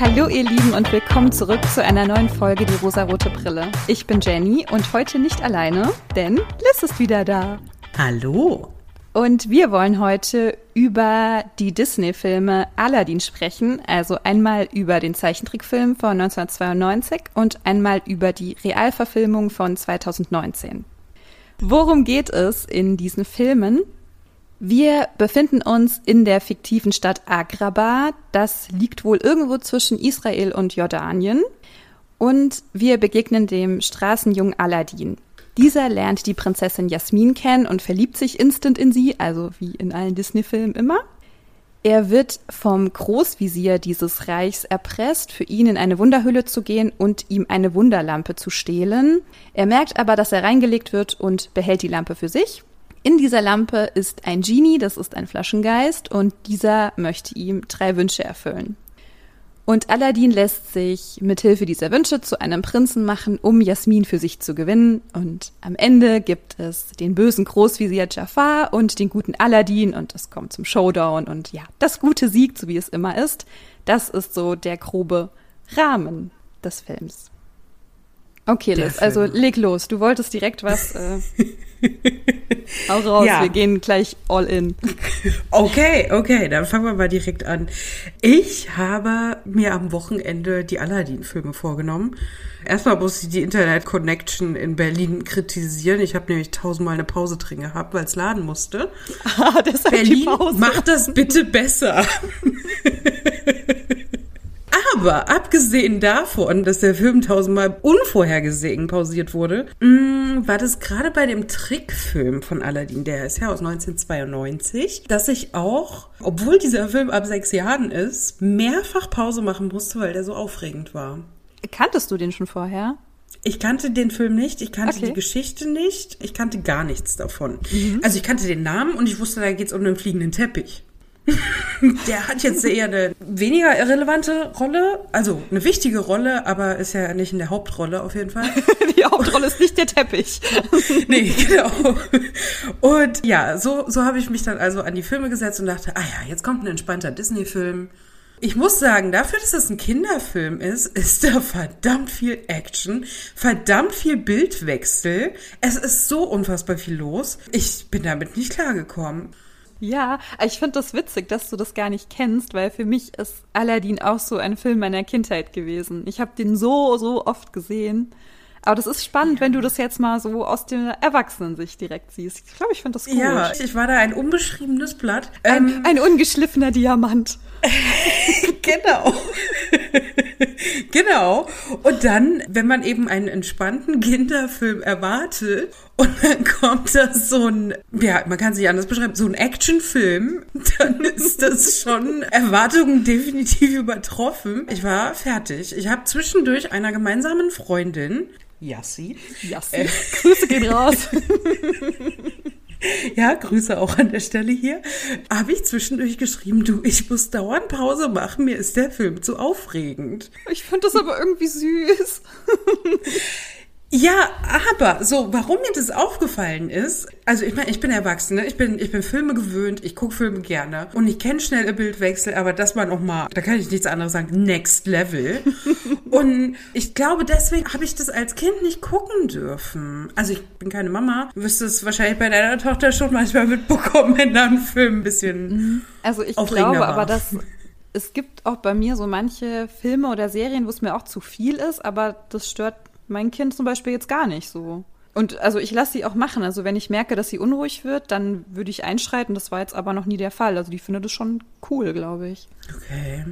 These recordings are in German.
Hallo ihr Lieben und willkommen zurück zu einer neuen Folge Die rosarote Brille. Ich bin Jenny und heute nicht alleine, denn Liz ist wieder da. Hallo. Und wir wollen heute über die Disney-Filme Aladdin sprechen, also einmal über den Zeichentrickfilm von 1992 und einmal über die Realverfilmung von 2019. Worum geht es in diesen Filmen? Wir befinden uns in der fiktiven Stadt Agrabah. Das liegt wohl irgendwo zwischen Israel und Jordanien. Und wir begegnen dem Straßenjungen Aladdin. Dieser lernt die Prinzessin Jasmin kennen und verliebt sich instant in sie, also wie in allen Disney-Filmen immer. Er wird vom Großvisier dieses Reichs erpresst, für ihn in eine Wunderhülle zu gehen und ihm eine Wunderlampe zu stehlen. Er merkt aber, dass er reingelegt wird und behält die Lampe für sich. In dieser Lampe ist ein Genie, das ist ein Flaschengeist, und dieser möchte ihm drei Wünsche erfüllen. Und Aladdin lässt sich mit Hilfe dieser Wünsche zu einem Prinzen machen, um Jasmin für sich zu gewinnen. Und am Ende gibt es den bösen Großvisier Jafar und den guten Aladdin und es kommt zum Showdown und ja, das Gute siegt, so wie es immer ist. Das ist so der grobe Rahmen des Films. Okay, Liz, also leg los. Du wolltest direkt was. Äh, hau raus, ja. wir gehen gleich all in. Okay, okay, dann fangen wir mal direkt an. Ich habe mir am Wochenende die Aladdin-Filme vorgenommen. Erstmal muss ich die Internet Connection in Berlin kritisieren. Ich habe nämlich tausendmal eine Pause drin gehabt, weil es laden musste. Ah, deshalb Berlin, die Pause. mach das bitte besser. Aber abgesehen davon, dass der Film tausendmal unvorhergesehen pausiert wurde, mm, war das gerade bei dem Trickfilm von Aladdin, der ist ja aus 1992, dass ich auch, obwohl dieser Film ab sechs Jahren ist, mehrfach Pause machen musste, weil der so aufregend war. Kanntest du den schon vorher? Ich kannte den Film nicht, ich kannte okay. die Geschichte nicht, ich kannte gar nichts davon. Mhm. Also ich kannte den Namen und ich wusste, da geht es um einen fliegenden Teppich. Der hat jetzt eher eine weniger irrelevante Rolle, also eine wichtige Rolle, aber ist ja nicht in der Hauptrolle auf jeden Fall. Die Hauptrolle ist nicht der Teppich. nee, genau. Und ja, so, so habe ich mich dann also an die Filme gesetzt und dachte, ah ja, jetzt kommt ein entspannter Disney-Film. Ich muss sagen, dafür, dass es ein Kinderfilm ist, ist da verdammt viel Action, verdammt viel Bildwechsel. Es ist so unfassbar viel los. Ich bin damit nicht klargekommen. Ja, ich finde das witzig, dass du das gar nicht kennst, weil für mich ist Aladdin auch so ein Film meiner Kindheit gewesen. Ich habe den so, so oft gesehen. Aber das ist spannend, ja. wenn du das jetzt mal so aus der Erwachsenensicht direkt siehst. Ich glaube, ich finde das cool. Ja, ich war da ein unbeschriebenes Blatt. Ein, ähm, ein ungeschliffener Diamant. genau. genau. Und dann, wenn man eben einen entspannten Kinderfilm erwartet und dann kommt da so ein, ja, man kann sich anders beschreiben, so ein Actionfilm, dann ist das schon Erwartungen definitiv übertroffen. Ich war fertig. Ich habe zwischendurch einer gemeinsamen Freundin, Yassi. Yassi. Äh, Grüße gehen raus. Ja, Grüße auch an der Stelle hier. Habe ich zwischendurch geschrieben, du, ich muss dauernd Pause machen, mir ist der Film zu aufregend. Ich fand das aber irgendwie süß. Ja, aber so, warum mir das aufgefallen ist, also ich meine, ich bin Erwachsene, ich bin, ich bin Filme gewöhnt, ich gucke Filme gerne und ich kenne schnelle Bildwechsel, aber das war noch mal, da kann ich nichts anderes sagen, next level. und ich glaube, deswegen habe ich das als Kind nicht gucken dürfen. Also ich bin keine Mama, du wirst es wahrscheinlich bei deiner Tochter schon manchmal mitbekommen, wenn da ein Film ein bisschen mhm. Also ich glaube war. aber, dass es gibt auch bei mir so manche Filme oder Serien, wo es mir auch zu viel ist, aber das stört mein Kind zum Beispiel jetzt gar nicht so. Und also ich lasse sie auch machen. Also wenn ich merke, dass sie unruhig wird, dann würde ich einschreiten. Das war jetzt aber noch nie der Fall. Also die findet es schon cool, glaube ich. Okay.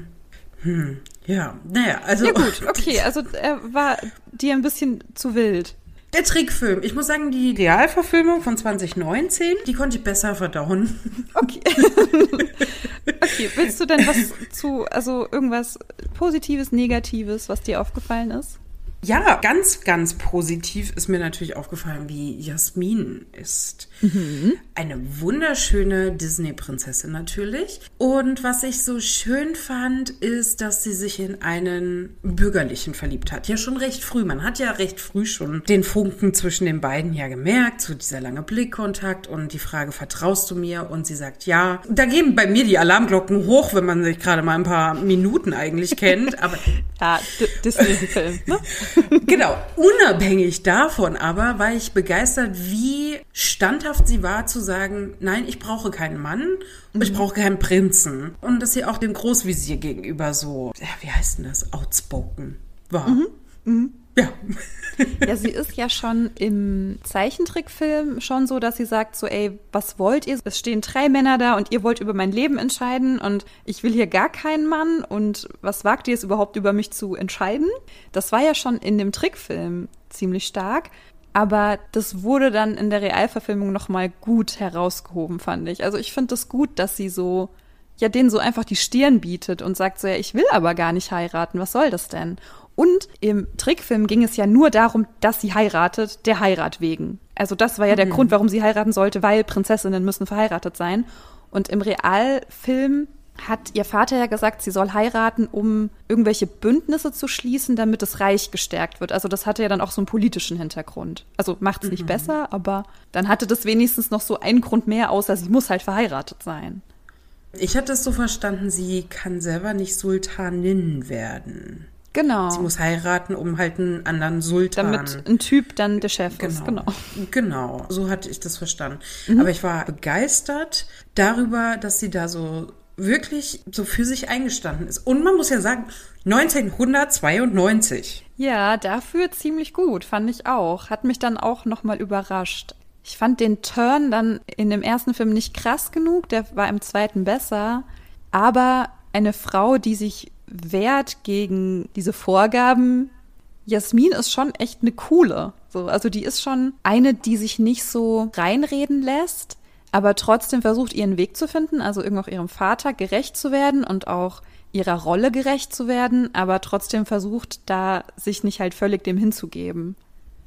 Hm. Ja, naja, also. Ja gut, okay. Also er war dir ein bisschen zu wild. Der Trickfilm. Ich muss sagen, die Realverfilmung von 2019, die konnte ich besser verdauen. Okay. okay, willst du denn was zu, also irgendwas Positives, Negatives, was dir aufgefallen ist? Ja, ganz, ganz positiv ist mir natürlich aufgefallen, wie Jasmin ist. Mhm. Eine wunderschöne Disney-Prinzessin natürlich. Und was ich so schön fand, ist, dass sie sich in einen Bürgerlichen verliebt hat. Ja, schon recht früh. Man hat ja recht früh schon den Funken zwischen den beiden ja gemerkt. So dieser lange Blickkontakt und die Frage, vertraust du mir? Und sie sagt ja. Da gehen bei mir die Alarmglocken hoch, wenn man sich gerade mal ein paar Minuten eigentlich kennt. Aber ja, Disney-Film, ne? genau. Unabhängig davon aber war ich begeistert, wie standhaft sie war zu sagen, nein, ich brauche keinen Mann und ich mhm. brauche keinen Prinzen. Und dass sie auch dem Großvisier gegenüber so, ja, wie heißt denn das, outspoken war. Mhm. Mhm. Ja. Ja, sie ist ja schon im Zeichentrickfilm schon so, dass sie sagt so, ey, was wollt ihr? Es stehen drei Männer da und ihr wollt über mein Leben entscheiden und ich will hier gar keinen Mann und was wagt ihr es überhaupt über mich zu entscheiden? Das war ja schon in dem Trickfilm ziemlich stark. Aber das wurde dann in der Realverfilmung nochmal gut herausgehoben, fand ich. Also ich finde es das gut, dass sie so, ja, denen so einfach die Stirn bietet und sagt so, ja, ich will aber gar nicht heiraten, was soll das denn? Und im Trickfilm ging es ja nur darum, dass sie heiratet, der Heirat wegen. Also das war ja der mhm. Grund, warum sie heiraten sollte, weil Prinzessinnen müssen verheiratet sein. Und im Realfilm hat ihr Vater ja gesagt, sie soll heiraten, um irgendwelche Bündnisse zu schließen, damit das Reich gestärkt wird. Also das hatte ja dann auch so einen politischen Hintergrund. Also macht es nicht mhm. besser, aber dann hatte das wenigstens noch so einen Grund mehr, außer sie muss halt verheiratet sein. Ich hatte es so verstanden, sie kann selber nicht Sultanin werden. Genau. Sie muss heiraten, um halt einen anderen Sultan. Damit ein Typ dann der Chef genau. ist. Genau. Genau. So hatte ich das verstanden. Mhm. Aber ich war begeistert darüber, dass sie da so wirklich so für sich eingestanden ist. Und man muss ja sagen, 1992. Ja, dafür ziemlich gut, fand ich auch. Hat mich dann auch nochmal überrascht. Ich fand den Turn dann in dem ersten Film nicht krass genug, der war im zweiten besser. Aber eine Frau, die sich wehrt gegen diese Vorgaben. Jasmin ist schon echt eine coole. So, also die ist schon eine, die sich nicht so reinreden lässt, aber trotzdem versucht, ihren Weg zu finden, also irgendwie auch ihrem Vater gerecht zu werden und auch ihrer Rolle gerecht zu werden, aber trotzdem versucht, da sich nicht halt völlig dem hinzugeben.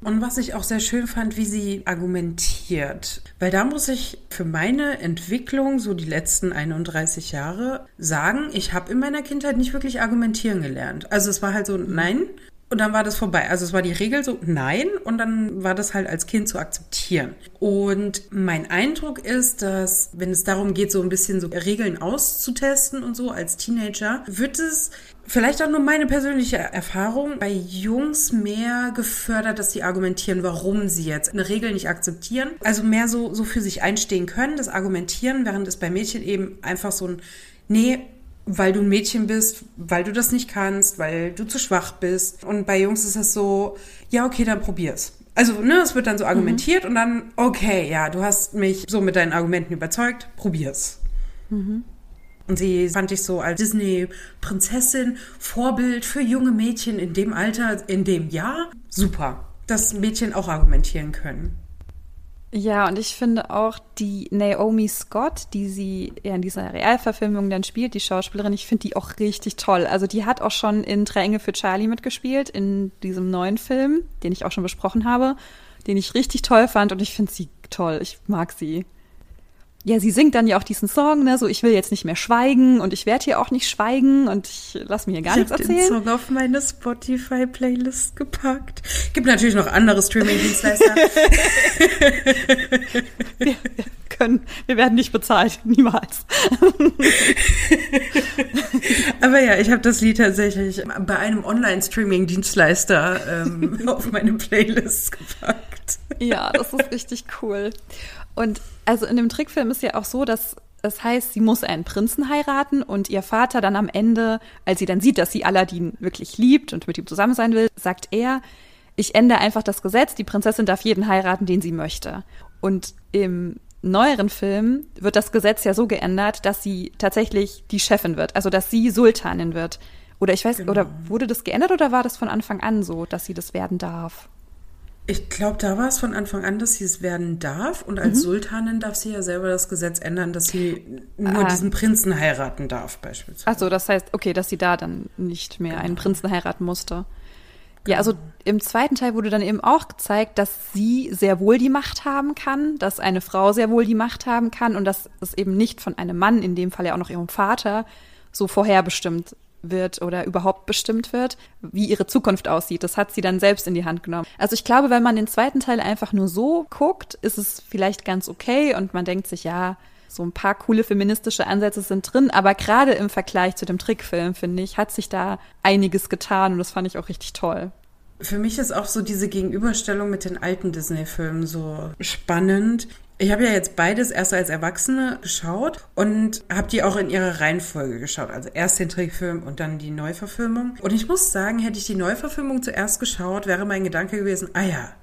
Und was ich auch sehr schön fand, wie sie argumentiert. Weil da muss ich für meine Entwicklung, so die letzten 31 Jahre, sagen, ich habe in meiner Kindheit nicht wirklich argumentieren gelernt. Also es war halt so, nein, und dann war das vorbei. Also es war die Regel so, nein, und dann war das halt als Kind zu akzeptieren. Und mein Eindruck ist, dass wenn es darum geht, so ein bisschen so Regeln auszutesten und so als Teenager, wird es vielleicht auch nur meine persönliche Erfahrung bei Jungs mehr gefördert, dass sie argumentieren, warum sie jetzt eine Regel nicht akzeptieren. Also mehr so, so für sich einstehen können, das Argumentieren, während es bei Mädchen eben einfach so ein, nee, weil du ein Mädchen bist, weil du das nicht kannst, weil du zu schwach bist. Und bei Jungs ist das so, ja, okay, dann probier's. Also, ne, es wird dann so argumentiert mhm. und dann, okay, ja, du hast mich so mit deinen Argumenten überzeugt, probier's. Mhm. Und sie fand ich so als Disney-Prinzessin, Vorbild für junge Mädchen in dem Alter, in dem Jahr. Super, dass Mädchen auch argumentieren können. Ja, und ich finde auch die Naomi Scott, die sie ja in dieser Realverfilmung dann spielt, die Schauspielerin, ich finde die auch richtig toll. Also die hat auch schon in Engel für Charlie mitgespielt, in diesem neuen Film, den ich auch schon besprochen habe, den ich richtig toll fand und ich finde sie toll. Ich mag sie ja, sie singt dann ja auch diesen Song, ne, so ich will jetzt nicht mehr schweigen und ich werde hier auch nicht schweigen und ich lass mir hier gar ich nichts erzählen. Ich habe den Song auf meine Spotify Playlist gepackt. Gibt natürlich noch andere Streaming Dienstleister. wir, wir können, wir werden nicht bezahlt, niemals. Aber ja, ich habe das Lied tatsächlich bei einem Online Streaming Dienstleister ähm, auf meine Playlist gepackt. Ja, das ist richtig cool. Und also in dem Trickfilm ist ja auch so, dass es heißt, sie muss einen Prinzen heiraten und ihr Vater dann am Ende, als sie dann sieht, dass sie Aladdin wirklich liebt und mit ihm zusammen sein will, sagt er, ich ändere einfach das Gesetz, die Prinzessin darf jeden heiraten, den sie möchte. Und im neueren Film wird das Gesetz ja so geändert, dass sie tatsächlich die Chefin wird, also dass sie Sultanin wird. Oder ich weiß, genau. oder wurde das geändert oder war das von Anfang an so, dass sie das werden darf? Ich glaube, da war es von Anfang an, dass sie es werden darf. Und als mhm. Sultanin darf sie ja selber das Gesetz ändern, dass sie nur ah. diesen Prinzen heiraten darf, beispielsweise. Achso, das heißt, okay, dass sie da dann nicht mehr genau. einen Prinzen heiraten musste. Ja, also im zweiten Teil wurde dann eben auch gezeigt, dass sie sehr wohl die Macht haben kann, dass eine Frau sehr wohl die Macht haben kann und dass es eben nicht von einem Mann, in dem Fall ja auch noch ihrem Vater, so vorherbestimmt wird oder überhaupt bestimmt wird, wie ihre Zukunft aussieht. Das hat sie dann selbst in die Hand genommen. Also ich glaube, wenn man den zweiten Teil einfach nur so guckt, ist es vielleicht ganz okay und man denkt sich, ja, so ein paar coole feministische Ansätze sind drin, aber gerade im Vergleich zu dem Trickfilm, finde ich, hat sich da einiges getan und das fand ich auch richtig toll. Für mich ist auch so diese Gegenüberstellung mit den alten Disney-Filmen so spannend. Ich habe ja jetzt beides erst als Erwachsene geschaut und habe die auch in ihrer Reihenfolge geschaut. Also erst den Trickfilm und dann die Neuverfilmung. Und ich muss sagen, hätte ich die Neuverfilmung zuerst geschaut, wäre mein Gedanke gewesen, ah ja,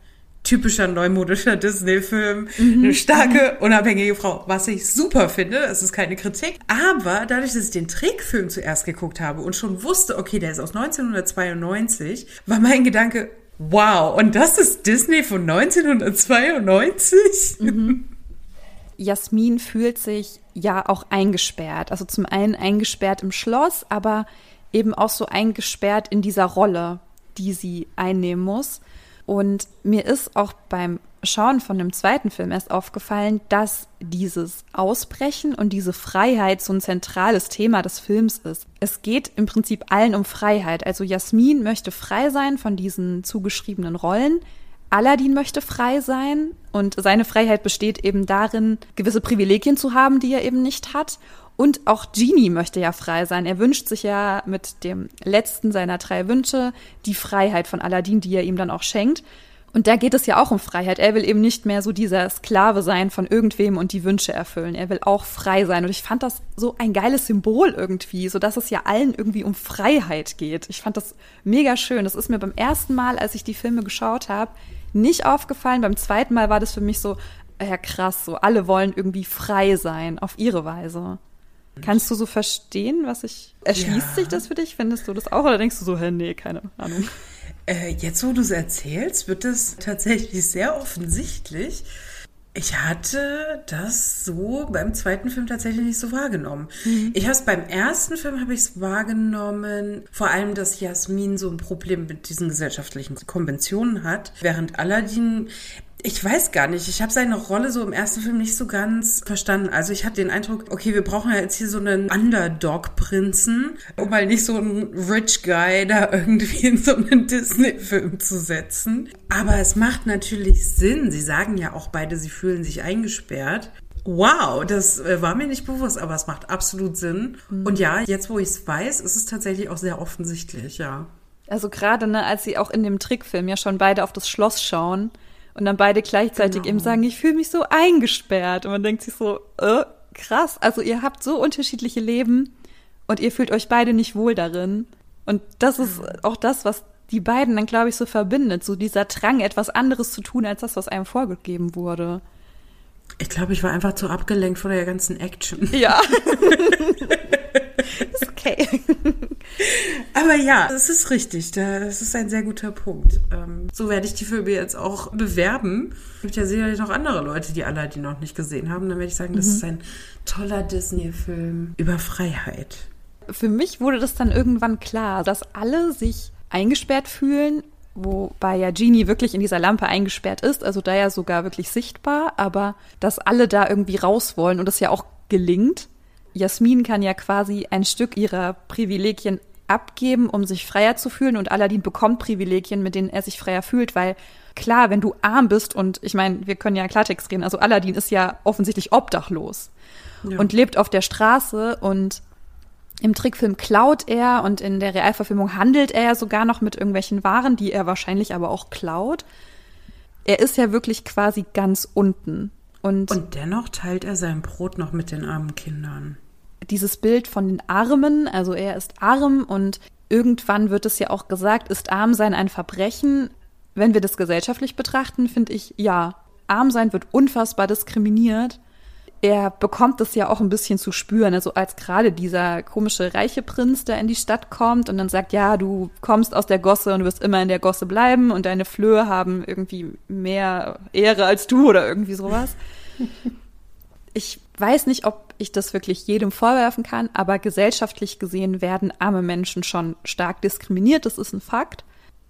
typischer neumodischer Disney-Film, mhm. eine starke, unabhängige Frau, was ich super finde, es ist keine Kritik. Aber dadurch, dass ich den Trickfilm zuerst geguckt habe und schon wusste, okay, der ist aus 1992, war mein Gedanke, Wow, und das ist Disney von 1992? Mhm. Jasmin fühlt sich ja auch eingesperrt. Also zum einen eingesperrt im Schloss, aber eben auch so eingesperrt in dieser Rolle, die sie einnehmen muss. Und mir ist auch beim Schauen von dem zweiten Film erst aufgefallen, dass dieses Ausbrechen und diese Freiheit so ein zentrales Thema des Films ist. Es geht im Prinzip allen um Freiheit. Also Jasmin möchte frei sein von diesen zugeschriebenen Rollen. Aladdin möchte frei sein und seine Freiheit besteht eben darin, gewisse Privilegien zu haben, die er eben nicht hat. Und auch Genie möchte ja frei sein. Er wünscht sich ja mit dem letzten seiner drei Wünsche die Freiheit von Aladdin, die er ihm dann auch schenkt. Und da geht es ja auch um Freiheit. Er will eben nicht mehr so dieser Sklave sein von irgendwem und die Wünsche erfüllen. Er will auch frei sein. Und ich fand das so ein geiles Symbol irgendwie, so dass es ja allen irgendwie um Freiheit geht. Ich fand das mega schön. Das ist mir beim ersten Mal, als ich die Filme geschaut habe, nicht aufgefallen. Beim zweiten Mal war das für mich so, ja krass, so alle wollen irgendwie frei sein auf ihre Weise. Kannst du so verstehen, was ich. Erschließt ja. sich das für dich? Findest du das auch? Oder denkst du so, hä, nee, keine Ahnung. Äh, jetzt, wo du es erzählst, wird es tatsächlich sehr offensichtlich. Ich hatte das so beim zweiten Film tatsächlich nicht so wahrgenommen. Mhm. Ich habe es beim ersten Film habe ich es wahrgenommen, vor allem, dass Jasmin so ein Problem mit diesen gesellschaftlichen Konventionen hat, während Aladdin ich weiß gar nicht. Ich habe seine Rolle so im ersten Film nicht so ganz verstanden. Also ich hatte den Eindruck, okay, wir brauchen ja jetzt hier so einen Underdog-Prinzen, um mal nicht so einen Rich Guy da irgendwie in so einen Disney-Film zu setzen. Aber es macht natürlich Sinn. Sie sagen ja auch beide, sie fühlen sich eingesperrt. Wow, das äh, war mir nicht bewusst, aber es macht absolut Sinn. Mhm. Und ja, jetzt wo ich es weiß, ist es tatsächlich auch sehr offensichtlich, ja. Also gerade, ne, als sie auch in dem Trickfilm ja schon beide auf das Schloss schauen und dann beide gleichzeitig genau. eben sagen, ich fühle mich so eingesperrt. Und man denkt sich so, äh, krass, also ihr habt so unterschiedliche Leben und ihr fühlt euch beide nicht wohl darin. Und das ist auch das, was die beiden dann, glaube ich, so verbindet. So dieser Drang, etwas anderes zu tun, als das, was einem vorgegeben wurde. Ich glaube, ich war einfach zu abgelenkt von der ganzen Action. Ja. ist okay. Aber ja, das ist richtig. Das ist ein sehr guter Punkt. Ähm, so werde ich die Filme jetzt auch bewerben. Es gibt ja sicherlich noch andere Leute, die alle die noch nicht gesehen haben. Dann werde ich sagen, das mhm. ist ein toller Disney-Film über Freiheit. Für mich wurde das dann irgendwann klar, dass alle sich eingesperrt fühlen wobei ja Genie wirklich in dieser Lampe eingesperrt ist, also da ja sogar wirklich sichtbar, aber dass alle da irgendwie raus wollen und es ja auch gelingt. Jasmin kann ja quasi ein Stück ihrer Privilegien abgeben, um sich freier zu fühlen und Aladdin bekommt Privilegien, mit denen er sich freier fühlt, weil klar, wenn du arm bist und ich meine, wir können ja Klartext reden, also Aladdin ist ja offensichtlich obdachlos ja. und lebt auf der Straße und im Trickfilm klaut er und in der Realverfilmung handelt er sogar noch mit irgendwelchen Waren, die er wahrscheinlich aber auch klaut. Er ist ja wirklich quasi ganz unten. Und, und dennoch teilt er sein Brot noch mit den armen Kindern. Dieses Bild von den Armen, also er ist arm und irgendwann wird es ja auch gesagt, ist arm sein ein Verbrechen? Wenn wir das gesellschaftlich betrachten, finde ich, ja, arm sein wird unfassbar diskriminiert er bekommt das ja auch ein bisschen zu spüren. Also als gerade dieser komische reiche Prinz, der in die Stadt kommt und dann sagt, ja, du kommst aus der Gosse und du wirst immer in der Gosse bleiben und deine Flöhe haben irgendwie mehr Ehre als du oder irgendwie sowas. ich weiß nicht, ob ich das wirklich jedem vorwerfen kann, aber gesellschaftlich gesehen werden arme Menschen schon stark diskriminiert. Das ist ein Fakt.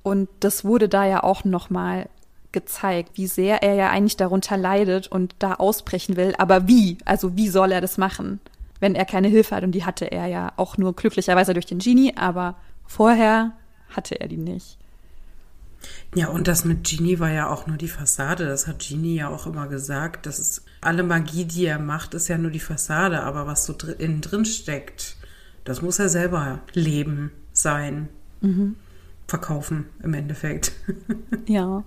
Und das wurde da ja auch nochmal gezeigt, wie sehr er ja eigentlich darunter leidet und da ausbrechen will. Aber wie? Also wie soll er das machen, wenn er keine Hilfe hat? Und die hatte er ja auch nur glücklicherweise durch den Genie, aber vorher hatte er die nicht. Ja, und das mit Genie war ja auch nur die Fassade. Das hat Genie ja auch immer gesagt. Das ist alle Magie, die er macht, ist ja nur die Fassade. Aber was so dr innen drin steckt, das muss er selber leben, sein, mhm. verkaufen im Endeffekt. Ja.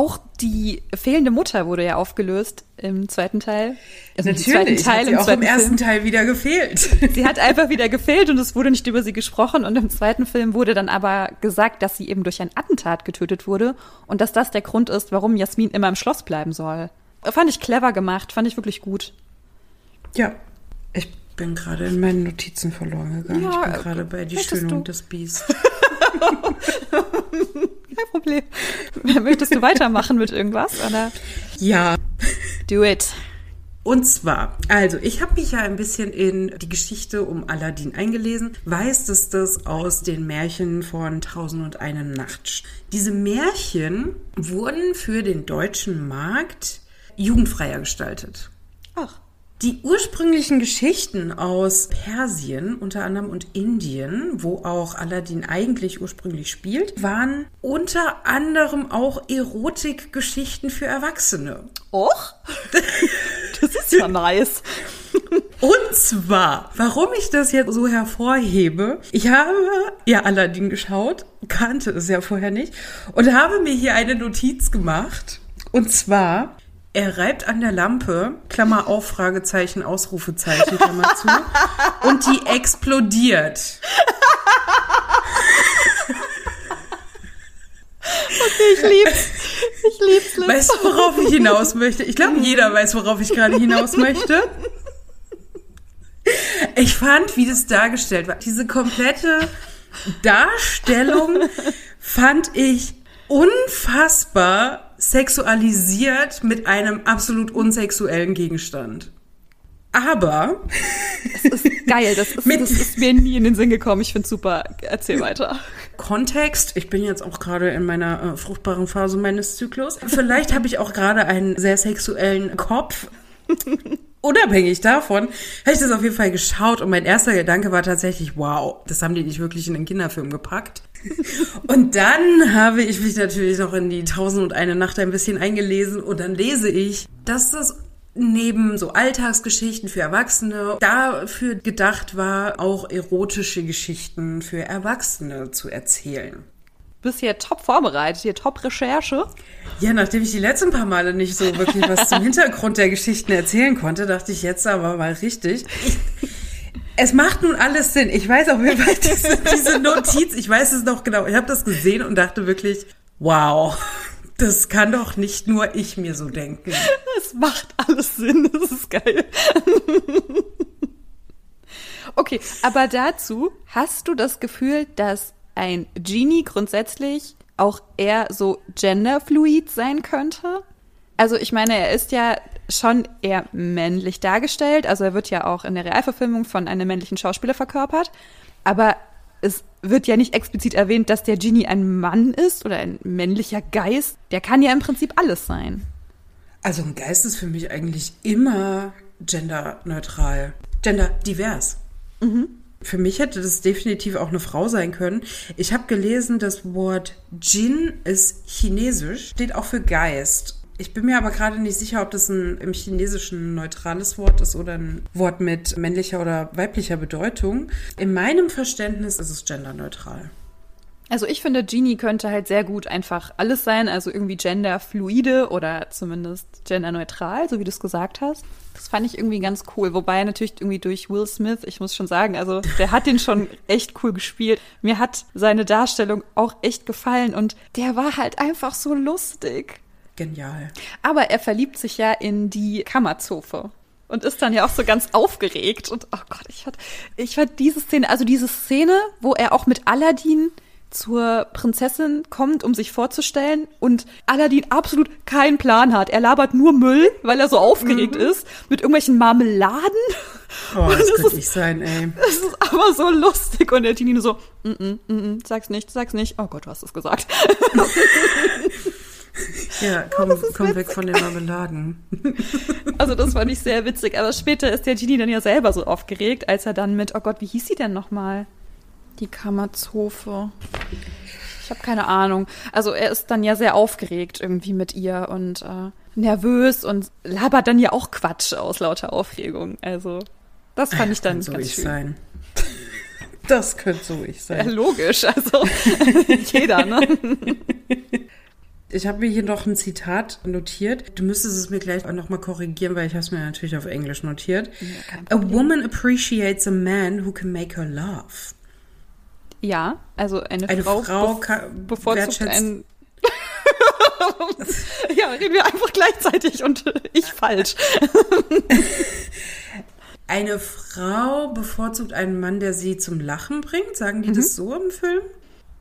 Auch die fehlende Mutter wurde ja aufgelöst im zweiten Teil. Also Natürlich, im zweiten Teil, hat sie im auch im ersten Film. Teil wieder gefehlt. Sie hat einfach wieder gefehlt und es wurde nicht über sie gesprochen. Und im zweiten Film wurde dann aber gesagt, dass sie eben durch ein Attentat getötet wurde und dass das der Grund ist, warum Jasmin immer im Schloss bleiben soll. Fand ich clever gemacht, fand ich wirklich gut. Ja, ich bin gerade in meinen Notizen verloren gegangen. Ja, ich bin gerade bei die Schönung des Bies. Kein Problem. Möchtest du weitermachen mit irgendwas? Oder? Ja. Do it. Und zwar, also ich habe mich ja ein bisschen in die Geschichte um Aladdin eingelesen, weiß, dass das aus den Märchen von Tausend und eine Nacht. Diese Märchen wurden für den deutschen Markt jugendfreier gestaltet. Ach. Die ursprünglichen Geschichten aus Persien unter anderem und Indien, wo auch Aladdin eigentlich ursprünglich spielt, waren unter anderem auch Erotikgeschichten für Erwachsene. Och? Das ist ja nice. Und zwar, warum ich das jetzt so hervorhebe, ich habe ja Aladdin geschaut, kannte es ja vorher nicht und habe mir hier eine Notiz gemacht. Und zwar er reibt an der Lampe, Klammer auf, Fragezeichen, Ausrufezeichen, Klammer zu, und die explodiert. Okay, ich lieb's. Ich lieb's. Liz. Weißt du, worauf ich hinaus möchte? Ich glaube, jeder weiß, worauf ich gerade hinaus möchte. Ich fand, wie das dargestellt war, diese komplette Darstellung fand ich unfassbar sexualisiert mit einem absolut unsexuellen Gegenstand. Aber. Das ist geil. Das ist, das ist mir nie in den Sinn gekommen. Ich finde super. Erzähl weiter. Kontext. Ich bin jetzt auch gerade in meiner äh, fruchtbaren Phase meines Zyklus. Vielleicht habe ich auch gerade einen sehr sexuellen Kopf. Unabhängig davon habe ich das auf jeden Fall geschaut und mein erster Gedanke war tatsächlich, wow, das haben die nicht wirklich in den Kinderfilm gepackt. Und dann habe ich mich natürlich noch in die Tausend und eine Nacht ein bisschen eingelesen und dann lese ich, dass das neben so Alltagsgeschichten für Erwachsene dafür gedacht war, auch erotische Geschichten für Erwachsene zu erzählen. Bist hier top vorbereitet, hier top Recherche. Ja, nachdem ich die letzten paar Male nicht so wirklich was zum Hintergrund der Geschichten erzählen konnte, dachte ich jetzt aber mal richtig. Es macht nun alles Sinn. Ich weiß auf jeden Fall diese, diese Notiz, ich weiß es noch genau. Ich habe das gesehen und dachte wirklich, wow, das kann doch nicht nur ich mir so denken. Es macht alles Sinn, das ist geil. Okay, aber dazu hast du das Gefühl, dass ein Genie grundsätzlich auch eher so genderfluid sein könnte? Also ich meine, er ist ja schon eher männlich dargestellt. Also er wird ja auch in der Realverfilmung von einem männlichen Schauspieler verkörpert. Aber es wird ja nicht explizit erwähnt, dass der Genie ein Mann ist oder ein männlicher Geist. Der kann ja im Prinzip alles sein. Also ein Geist ist für mich eigentlich immer genderneutral, genderdivers. Mhm. Für mich hätte das definitiv auch eine Frau sein können. Ich habe gelesen, das Wort Jin ist chinesisch, steht auch für Geist. Ich bin mir aber gerade nicht sicher, ob das ein im Chinesischen neutrales Wort ist oder ein Wort mit männlicher oder weiblicher Bedeutung. In meinem Verständnis ist es genderneutral. Also ich finde, Genie könnte halt sehr gut einfach alles sein, also irgendwie genderfluide oder zumindest genderneutral, so wie du es gesagt hast. Das fand ich irgendwie ganz cool. Wobei natürlich irgendwie durch Will Smith, ich muss schon sagen, also der hat den schon echt cool gespielt. Mir hat seine Darstellung auch echt gefallen und der war halt einfach so lustig genial. Aber er verliebt sich ja in die Kammerzofe und ist dann ja auch so ganz aufgeregt und oh Gott, ich fand, ich fand diese Szene, also diese Szene, wo er auch mit Aladdin zur Prinzessin kommt, um sich vorzustellen und Aladdin absolut keinen Plan hat. Er labert nur Müll, weil er so aufgeregt mhm. ist, mit irgendwelchen Marmeladen Oh, das, das könnte ist, ich sein, ey. Das ist aber so lustig. Und der Tini nur so, mm -mm, mm -mm, sag's nicht, sag's nicht. Oh Gott, du hast es gesagt. Ja, komm, oh, komm weg von den Marmeladen. Also das fand ich sehr witzig. Aber später ist der Genie dann ja selber so aufgeregt, als er dann mit, oh Gott, wie hieß sie denn nochmal? Die Kammerzofe. Ich habe keine Ahnung. Also er ist dann ja sehr aufgeregt irgendwie mit ihr und äh, nervös und labert dann ja auch Quatsch aus lauter Aufregung. Also das fand ich dann so ganz ich schön. Sein. Das könnte so ich sein. Ja, logisch. Also jeder, ne? Ich habe mir hier noch ein Zitat notiert. Du müsstest es mir gleich auch nochmal korrigieren, weil ich habe es mir natürlich auf Englisch notiert. Ja, a woman appreciates a man who can make her laugh. Ja, also eine, eine Frau, Frau be bevorzugt einen. ja, reden wir einfach gleichzeitig und ich falsch. eine Frau bevorzugt einen Mann, der sie zum Lachen bringt. Sagen die mhm. das so im Film?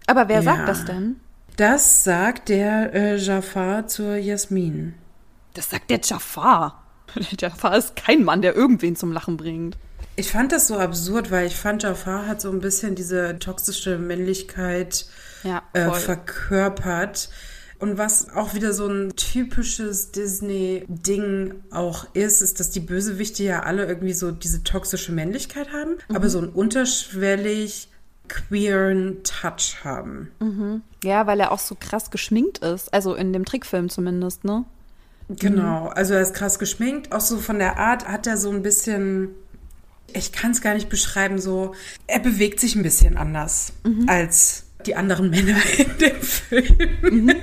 Aber wer ja. sagt das denn? Das sagt der äh, Jafar zur Jasmin. Das sagt der Jafar. Der Jafar ist kein Mann, der irgendwen zum Lachen bringt. Ich fand das so absurd, weil ich fand, Jafar hat so ein bisschen diese toxische Männlichkeit ja, äh, verkörpert. Und was auch wieder so ein typisches Disney-Ding auch ist, ist, dass die Bösewichte ja alle irgendwie so diese toxische Männlichkeit haben, mhm. aber so ein unterschwellig queeren Touch haben. Mhm. Ja, weil er auch so krass geschminkt ist. Also in dem Trickfilm zumindest, ne? Genau, mhm. also er ist krass geschminkt. Auch so von der Art hat er so ein bisschen, ich kann es gar nicht beschreiben, so, er bewegt sich ein bisschen anders mhm. als die anderen Männer in dem Film. Mhm.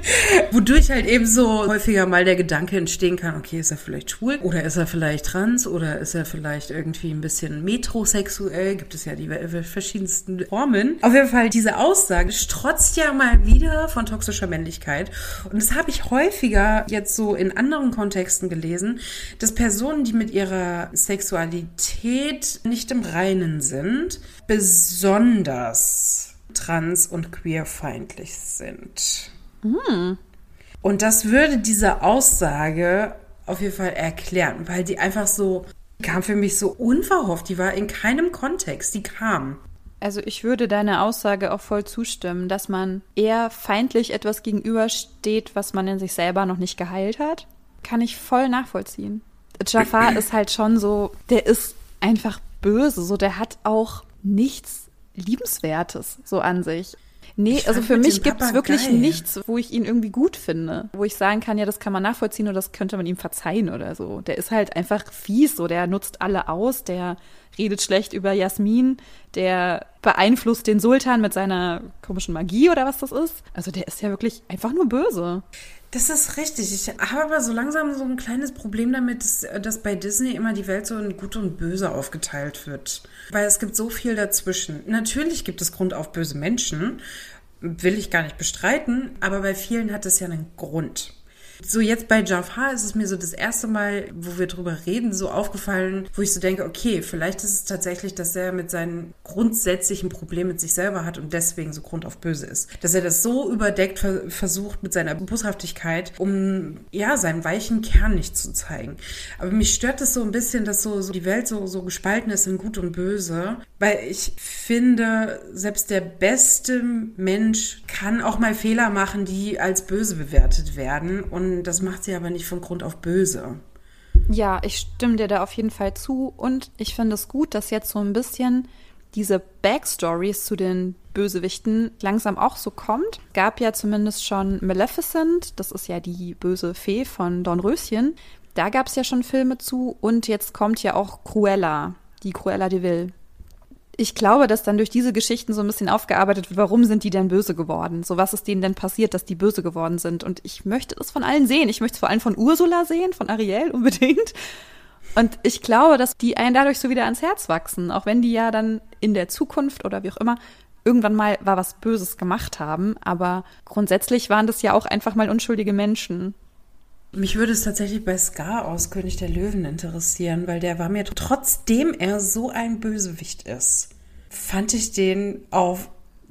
Wodurch halt eben so häufiger mal der Gedanke entstehen kann, okay, ist er vielleicht schwul oder ist er vielleicht trans oder ist er vielleicht irgendwie ein bisschen metrosexuell? Gibt es ja die verschiedensten Formen. Auf jeden Fall, diese Aussage strotzt ja mal wieder von toxischer Männlichkeit. Und das habe ich häufiger jetzt so in anderen Kontexten gelesen, dass Personen, die mit ihrer Sexualität nicht im Reinen sind, besonders trans- und queerfeindlich sind. Mhm. Und das würde diese Aussage auf jeden Fall erklären, weil die einfach so kam für mich so unverhofft. Die war in keinem Kontext, die kam. Also ich würde deiner Aussage auch voll zustimmen, dass man eher feindlich etwas gegenübersteht, was man in sich selber noch nicht geheilt hat. Kann ich voll nachvollziehen. Jafar ist halt schon so, der ist einfach böse, so der hat auch nichts Liebenswertes so an sich. Nee, also für mich gibt es wirklich geil. nichts, wo ich ihn irgendwie gut finde. Wo ich sagen kann, ja, das kann man nachvollziehen oder das könnte man ihm verzeihen oder so. Der ist halt einfach fies, so der nutzt alle aus, der redet schlecht über Jasmin, der beeinflusst den Sultan mit seiner komischen Magie oder was das ist. Also der ist ja wirklich einfach nur böse. Das ist richtig. Ich habe aber so langsam so ein kleines Problem damit, dass, dass, bei Disney immer die Welt so in Gut und Böse aufgeteilt wird. Weil es gibt so viel dazwischen. Natürlich gibt es Grund auf böse Menschen, will ich gar nicht bestreiten, aber bei vielen hat es ja einen Grund. So jetzt bei Jafar ist es mir so das erste Mal, wo wir drüber reden, so aufgefallen, wo ich so denke, okay, vielleicht ist es tatsächlich, dass er mit seinen grundsätzlichen Problemen mit sich selber hat und deswegen so Grund auf böse ist. Dass er das so überdeckt ver versucht mit seiner Boshaftigkeit, um ja seinen weichen Kern nicht zu zeigen. Aber mich stört es so ein bisschen, dass so, so die Welt so, so gespalten ist in Gut und Böse, weil ich finde, selbst der beste Mensch kann auch mal Fehler machen, die als böse bewertet werden und und das macht sie aber nicht von Grund auf böse. Ja, ich stimme dir da auf jeden Fall zu. Und ich finde es gut, dass jetzt so ein bisschen diese Backstories zu den Bösewichten langsam auch so kommt. Gab ja zumindest schon Maleficent, das ist ja die böse Fee von Dornröschen. Da gab es ja schon Filme zu. Und jetzt kommt ja auch Cruella, die Cruella de Vil ich glaube, dass dann durch diese Geschichten so ein bisschen aufgearbeitet wird, warum sind die denn böse geworden? So, was ist denen denn passiert, dass die böse geworden sind? Und ich möchte es von allen sehen. Ich möchte es vor allem von Ursula sehen, von Ariel unbedingt. Und ich glaube, dass die einen dadurch so wieder ans Herz wachsen, auch wenn die ja dann in der Zukunft oder wie auch immer irgendwann mal war was Böses gemacht haben. Aber grundsätzlich waren das ja auch einfach mal unschuldige Menschen. Mich würde es tatsächlich bei Scar aus König der Löwen interessieren, weil der war mir, trotzdem er so ein Bösewicht ist, fand ich den auf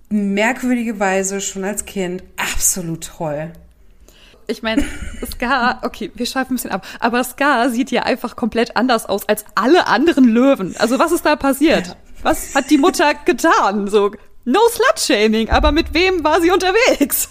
merkwürdige Weise schon als Kind absolut toll. ich meine, Scar, okay, wir schreiben ein bisschen ab, aber Scar sieht ja einfach komplett anders aus als alle anderen Löwen. Also was ist da passiert? Ja. Was hat die Mutter getan? So, No Slut-Shaming, aber mit wem war sie unterwegs?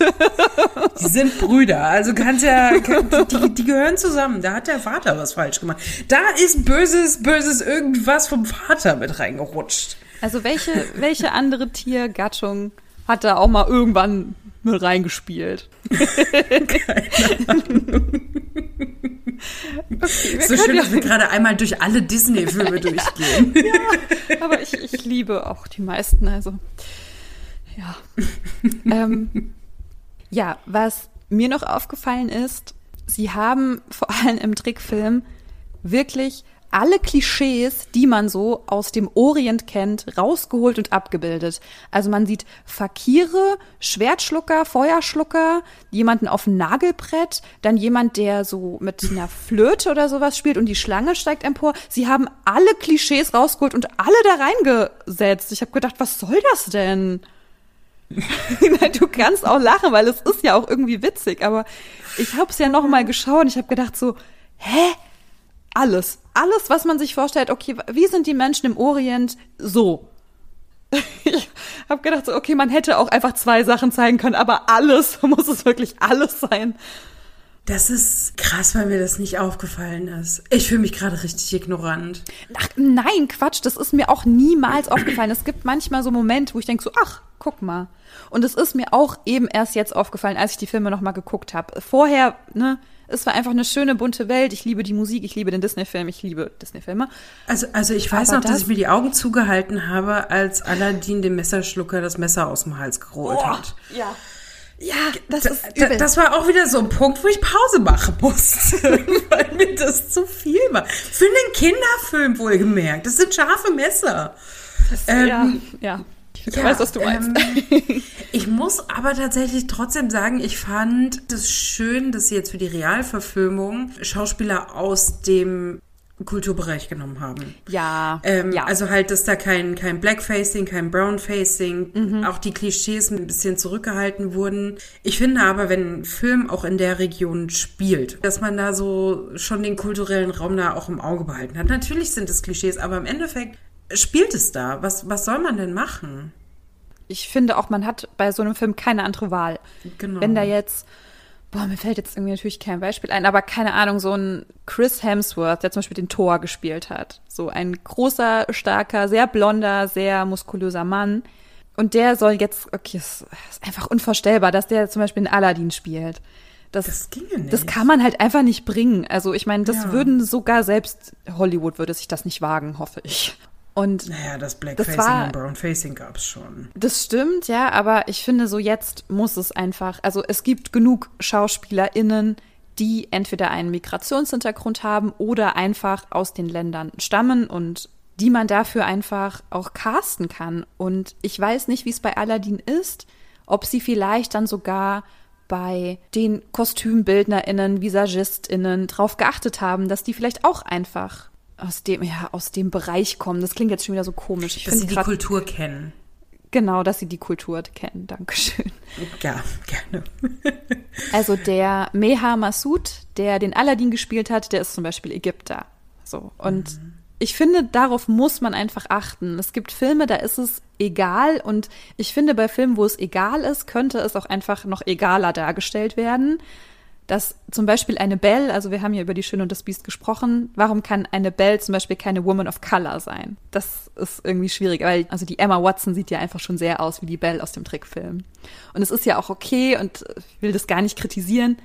Die sind Brüder, also kannst ja, die, die gehören zusammen. Da hat der Vater was falsch gemacht. Da ist böses, böses irgendwas vom Vater mit reingerutscht. Also welche, welche andere Tiergattung hat da auch mal irgendwann mit reingespielt? Keine Ahnung. Okay, so schön, dass wir gerade einmal durch alle Disney-Filme durchgehen. ja, aber ich, ich liebe auch die meisten, also. Ja. ähm, ja, was mir noch aufgefallen ist, sie haben vor allem im Trickfilm wirklich alle Klischees, die man so aus dem Orient kennt, rausgeholt und abgebildet. Also man sieht Fakire, Schwertschlucker, Feuerschlucker, jemanden auf dem Nagelbrett, dann jemand, der so mit einer Flöte oder sowas spielt und die Schlange steigt empor. Sie haben alle Klischees rausgeholt und alle da reingesetzt. Ich habe gedacht, was soll das denn? du kannst auch lachen, weil es ist ja auch irgendwie witzig, aber ich habe es ja noch mal geschaut ich habe gedacht so, hä? Alles, alles, was man sich vorstellt, okay, wie sind die Menschen im Orient so? Ich habe gedacht so, okay, man hätte auch einfach zwei Sachen zeigen können, aber alles, muss es wirklich alles sein? Das ist krass, weil mir das nicht aufgefallen ist. Ich fühle mich gerade richtig ignorant. Ach, nein, Quatsch, das ist mir auch niemals aufgefallen. Es gibt manchmal so Momente, wo ich denke so, ach, guck mal. Und es ist mir auch eben erst jetzt aufgefallen, als ich die Filme nochmal geguckt habe. Vorher, ne, es war einfach eine schöne, bunte Welt. Ich liebe die Musik, ich liebe den Disney-Film, ich liebe Disney-Filme. Also, also ich weiß Aber noch, dass ich mir die Augen zugehalten habe, als Aladdin dem Messerschlucker das Messer aus dem Hals gerollt oh, hat. Ja. Ja, das ist übel. Das war auch wieder so ein Punkt, wo ich Pause machen musste, weil mir das zu viel war. Für einen Kinderfilm wohlgemerkt. Das sind scharfe Messer. Das, ähm, ja, ja. Ich ja, weiß, was du meinst. Ähm, ich muss aber tatsächlich trotzdem sagen, ich fand es schön, dass sie jetzt für die Realverfilmung Schauspieler aus dem Kulturbereich genommen haben. Ja, ähm, ja. Also halt, dass da kein, kein Blackfacing, kein Brownfacing, mhm. auch die Klischees ein bisschen zurückgehalten wurden. Ich finde aber, wenn ein Film auch in der Region spielt, dass man da so schon den kulturellen Raum da auch im Auge behalten hat. Natürlich sind es Klischees, aber im Endeffekt spielt es da. Was, was soll man denn machen? Ich finde auch, man hat bei so einem Film keine andere Wahl. Genau. Wenn da jetzt boah, mir fällt jetzt irgendwie natürlich kein Beispiel ein, aber keine Ahnung, so ein Chris Hemsworth, der zum Beispiel den Thor gespielt hat. So ein großer, starker, sehr blonder, sehr muskulöser Mann. Und der soll jetzt, okay, es ist einfach unvorstellbar, dass der zum Beispiel in Aladdin spielt. Das, das ginge nicht. Das kann man halt einfach nicht bringen. Also ich meine, das ja. würden sogar selbst Hollywood würde sich das nicht wagen, hoffe ich. Und naja, das Blackfacing das war, und Brownfacing gab es schon. Das stimmt, ja, aber ich finde so jetzt muss es einfach, also es gibt genug SchauspielerInnen, die entweder einen Migrationshintergrund haben oder einfach aus den Ländern stammen und die man dafür einfach auch casten kann. Und ich weiß nicht, wie es bei Aladdin ist, ob sie vielleicht dann sogar bei den KostümbildnerInnen, VisagistInnen drauf geachtet haben, dass die vielleicht auch einfach aus dem, ja, aus dem Bereich kommen. Das klingt jetzt schon wieder so komisch. Ich dass sie die Kultur kennen. Genau, dass sie die Kultur kennen. Dankeschön. Ja, gerne. also der Meha Massoud, der den Aladdin gespielt hat, der ist zum Beispiel Ägypter. So. Und mhm. ich finde, darauf muss man einfach achten. Es gibt Filme, da ist es egal. Und ich finde, bei Filmen, wo es egal ist, könnte es auch einfach noch egaler dargestellt werden dass zum Beispiel eine Belle, also wir haben ja über die Schöne und das Biest gesprochen, warum kann eine Belle zum Beispiel keine Woman of Color sein? Das ist irgendwie schwierig, weil also die Emma Watson sieht ja einfach schon sehr aus wie die Belle aus dem Trickfilm. Und es ist ja auch okay und ich will das gar nicht kritisieren,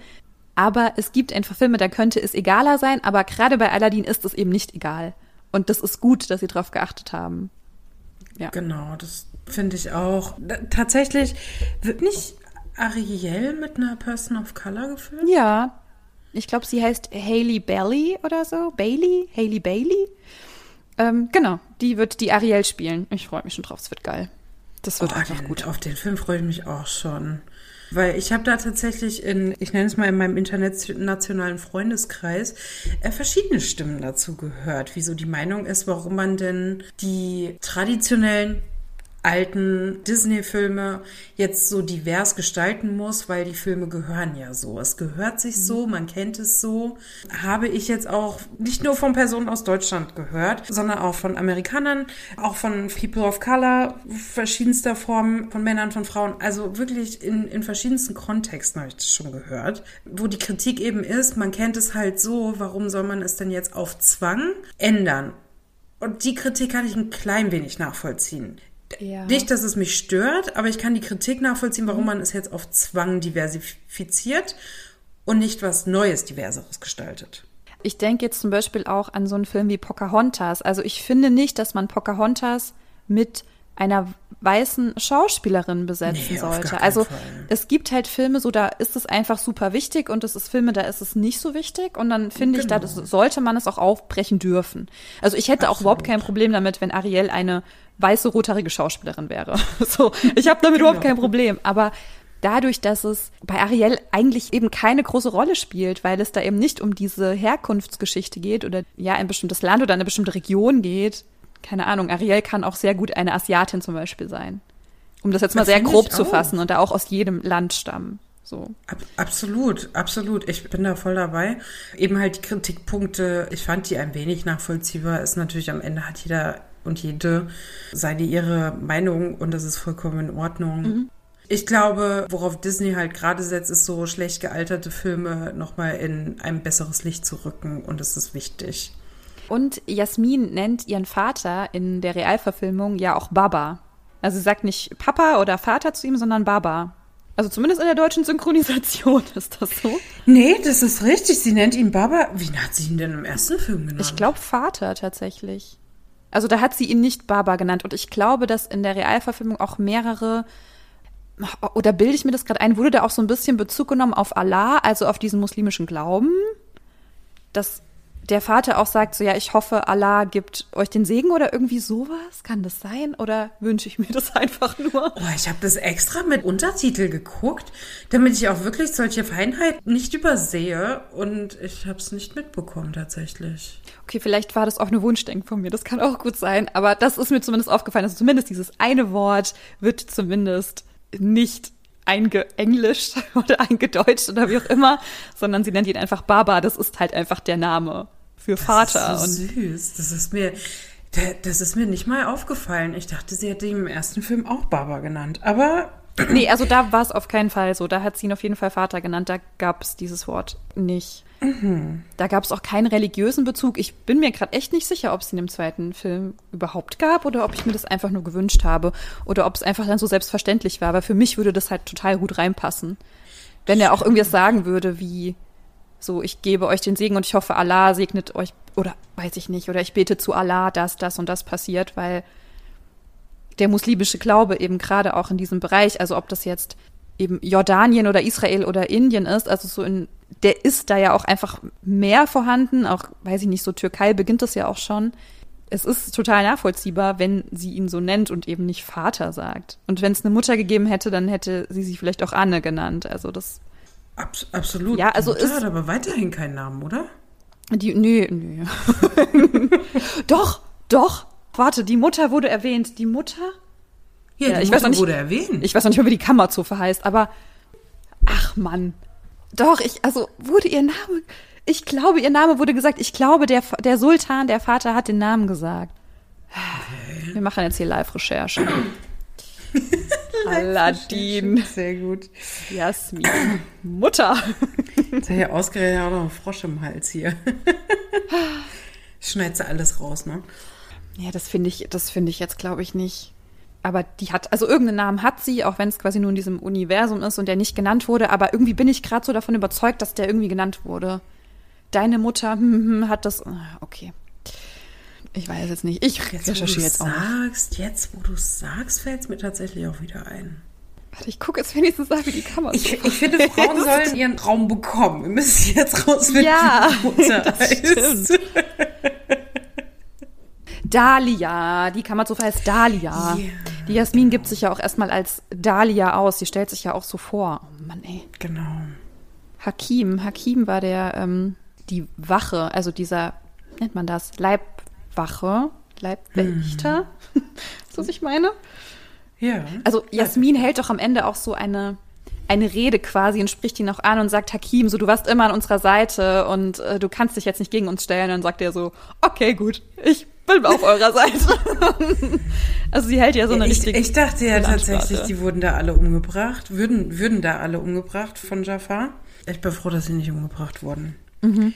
aber es gibt einfach Filme, da könnte es egaler sein, aber gerade bei Aladdin ist es eben nicht egal. Und das ist gut, dass sie darauf geachtet haben. Ja. Genau, das finde ich auch. Tatsächlich wird nicht Ariel mit einer Person of Color gefilmt? Ja. Ich glaube, sie heißt Haley Bailey oder so. Bailey? Haley Bailey? Ähm, genau, die wird die Ariel spielen. Ich freue mich schon drauf, es wird geil. Das wird oh, einfach den, gut. Auf den Film freue ich mich auch schon. Weil ich habe da tatsächlich in, ich nenne es mal in meinem internationalen Freundeskreis, äh, verschiedene Stimmen dazu gehört, wieso die Meinung ist, warum man denn die traditionellen alten Disney-Filme jetzt so divers gestalten muss, weil die Filme gehören ja so. Es gehört sich so, man kennt es so. Habe ich jetzt auch nicht nur von Personen aus Deutschland gehört, sondern auch von Amerikanern, auch von People of Color, verschiedenster Formen, von Männern, von Frauen. Also wirklich in, in verschiedensten Kontexten habe ich das schon gehört. Wo die Kritik eben ist, man kennt es halt so, warum soll man es denn jetzt auf Zwang ändern? Und die Kritik kann ich ein klein wenig nachvollziehen. Ja. Nicht, dass es mich stört, aber ich kann die Kritik nachvollziehen, warum man es jetzt auf Zwang diversifiziert und nicht was Neues, Diverseres gestaltet. Ich denke jetzt zum Beispiel auch an so einen Film wie Pocahontas. Also ich finde nicht, dass man Pocahontas mit einer weißen Schauspielerin besetzen nee, sollte. Also es gibt halt Filme, so da ist es einfach super wichtig und es ist Filme, da ist es nicht so wichtig und dann finde genau. ich, da sollte man es auch aufbrechen dürfen. Also ich hätte Absolut. auch überhaupt kein Problem damit, wenn Ariel eine weiße rothaarige Schauspielerin wäre. so, ich habe damit genau. überhaupt kein Problem. Aber dadurch, dass es bei Ariel eigentlich eben keine große Rolle spielt, weil es da eben nicht um diese Herkunftsgeschichte geht oder ja ein bestimmtes Land oder eine bestimmte Region geht. Keine Ahnung, Ariel kann auch sehr gut eine Asiatin zum Beispiel sein. Um das jetzt mal das sehr grob zu fassen und da auch aus jedem Land stammen. So. Ab, absolut, absolut. Ich bin da voll dabei. Eben halt die Kritikpunkte, ich fand die ein wenig nachvollziehbar, ist natürlich am Ende hat jeder und jede seine ihre Meinung und das ist vollkommen in Ordnung. Mhm. Ich glaube, worauf Disney halt gerade setzt, ist so schlecht gealterte Filme nochmal in ein besseres Licht zu rücken und das ist wichtig. Und Jasmin nennt ihren Vater in der Realverfilmung ja auch Baba. Also sie sagt nicht Papa oder Vater zu ihm, sondern Baba. Also zumindest in der deutschen Synchronisation ist das so. Nee, das ist richtig. Sie nennt ihn Baba. Wie hat sie ihn denn im ersten Film genannt? Ich glaube Vater tatsächlich. Also da hat sie ihn nicht Baba genannt. Und ich glaube, dass in der Realverfilmung auch mehrere, oder bilde ich mir das gerade ein, wurde da auch so ein bisschen Bezug genommen auf Allah, also auf diesen muslimischen Glauben. Dass der Vater auch sagt, so ja, ich hoffe, Allah gibt euch den Segen oder irgendwie sowas. Kann das sein? Oder wünsche ich mir das einfach nur? Oh, ich habe das extra mit Untertitel geguckt, damit ich auch wirklich solche Feinheiten nicht übersehe. Und ich habe es nicht mitbekommen tatsächlich. Okay, vielleicht war das auch eine Wunschdenk von mir. Das kann auch gut sein. Aber das ist mir zumindest aufgefallen. Also zumindest dieses eine Wort wird zumindest nicht eingeenglischt oder eingedeutscht oder wie auch immer, sondern sie nennt ihn einfach Baba. Das ist halt einfach der Name für Vater. Das ist so süß. Das ist mir, das ist mir nicht mal aufgefallen. Ich dachte, sie hätte ihn im ersten Film auch Baba genannt. Aber. Nee, also da war es auf keinen Fall so. Da hat sie ihn auf jeden Fall Vater genannt. Da gab es dieses Wort nicht. Mhm. Da gab es auch keinen religiösen Bezug. Ich bin mir gerade echt nicht sicher, ob es ihn im zweiten Film überhaupt gab oder ob ich mir das einfach nur gewünscht habe oder ob es einfach dann so selbstverständlich war. Aber für mich würde das halt total gut reinpassen. Wenn er auch irgendwas sagen würde, wie so, ich gebe euch den Segen und ich hoffe, Allah segnet euch, oder weiß ich nicht, oder ich bete zu Allah, dass das und das passiert, weil der muslimische Glaube eben gerade auch in diesem Bereich, also ob das jetzt eben Jordanien oder Israel oder Indien ist, also so in, der ist da ja auch einfach mehr vorhanden, auch, weiß ich nicht, so Türkei beginnt das ja auch schon. Es ist total nachvollziehbar, wenn sie ihn so nennt und eben nicht Vater sagt. Und wenn es eine Mutter gegeben hätte, dann hätte sie sich vielleicht auch Anne genannt. Also das Abs absolut. Ja, also die Mutter ist, hat aber weiterhin keinen Namen, oder? Die, nee, nee. doch, doch. Warte, die Mutter wurde erwähnt. Die Mutter? Ja, ja die ich Mutter weiß noch nicht, wurde erwähnt. Ich weiß noch nicht mehr, wie die Kammerzofe heißt, aber ach Mann. Doch, ich, also wurde ihr Name, ich glaube, ihr Name wurde gesagt. Ich glaube, der, der Sultan, der Vater hat den Namen gesagt. Okay. Wir machen jetzt hier Live-Recherche. Aladdin. Sehr gut. Jasmin. Mutter. Jetzt hat ja ausgerechnet auch noch ein Frosch im Hals hier. Schneidet sie alles raus, ne? Ja, das finde ich, das finde ich jetzt, glaube ich, nicht. Aber die hat, also irgendeinen Namen hat sie, auch wenn es quasi nur in diesem Universum ist und der nicht genannt wurde. Aber irgendwie bin ich gerade so davon überzeugt, dass der irgendwie genannt wurde. Deine Mutter hm, hm, hm hat das. Ah, okay. Ich weiß jetzt nicht. Ich recherchiere jetzt auch. Sagst, jetzt, wo du sagst, fällt es mir tatsächlich auch wieder ein. Warte, ich gucke jetzt wenigstens nach, wie die Kamera ich, ich finde, Frauen sollen ihren Raum bekommen. Wir müssen jetzt rausfinden, ja, wie die Mutter das. Stimmt. Dahlia, die Kammerzofe heißt Dahlia. Yeah, die Jasmin genau. gibt sich ja auch erstmal als Dahlia aus. Sie stellt sich ja auch so vor. Oh Mann, ey. Genau. Hakim, Hakim war der, ähm, die Wache, also dieser, nennt man das, Leib, Wache, Leibwächter, mhm. ist was ich meine? Ja. Also Jasmin hält doch am Ende auch so eine eine Rede quasi und spricht ihn noch an und sagt, Hakim, so du warst immer an unserer Seite und äh, du kannst dich jetzt nicht gegen uns stellen. Und dann sagt er so, okay, gut, ich bin auf eurer Seite. also sie hält ja so eine ich, richtige. Ich dachte ja tatsächlich, die wurden da alle umgebracht, würden, würden da alle umgebracht von Jafar. Ich bin froh, dass sie nicht umgebracht wurden.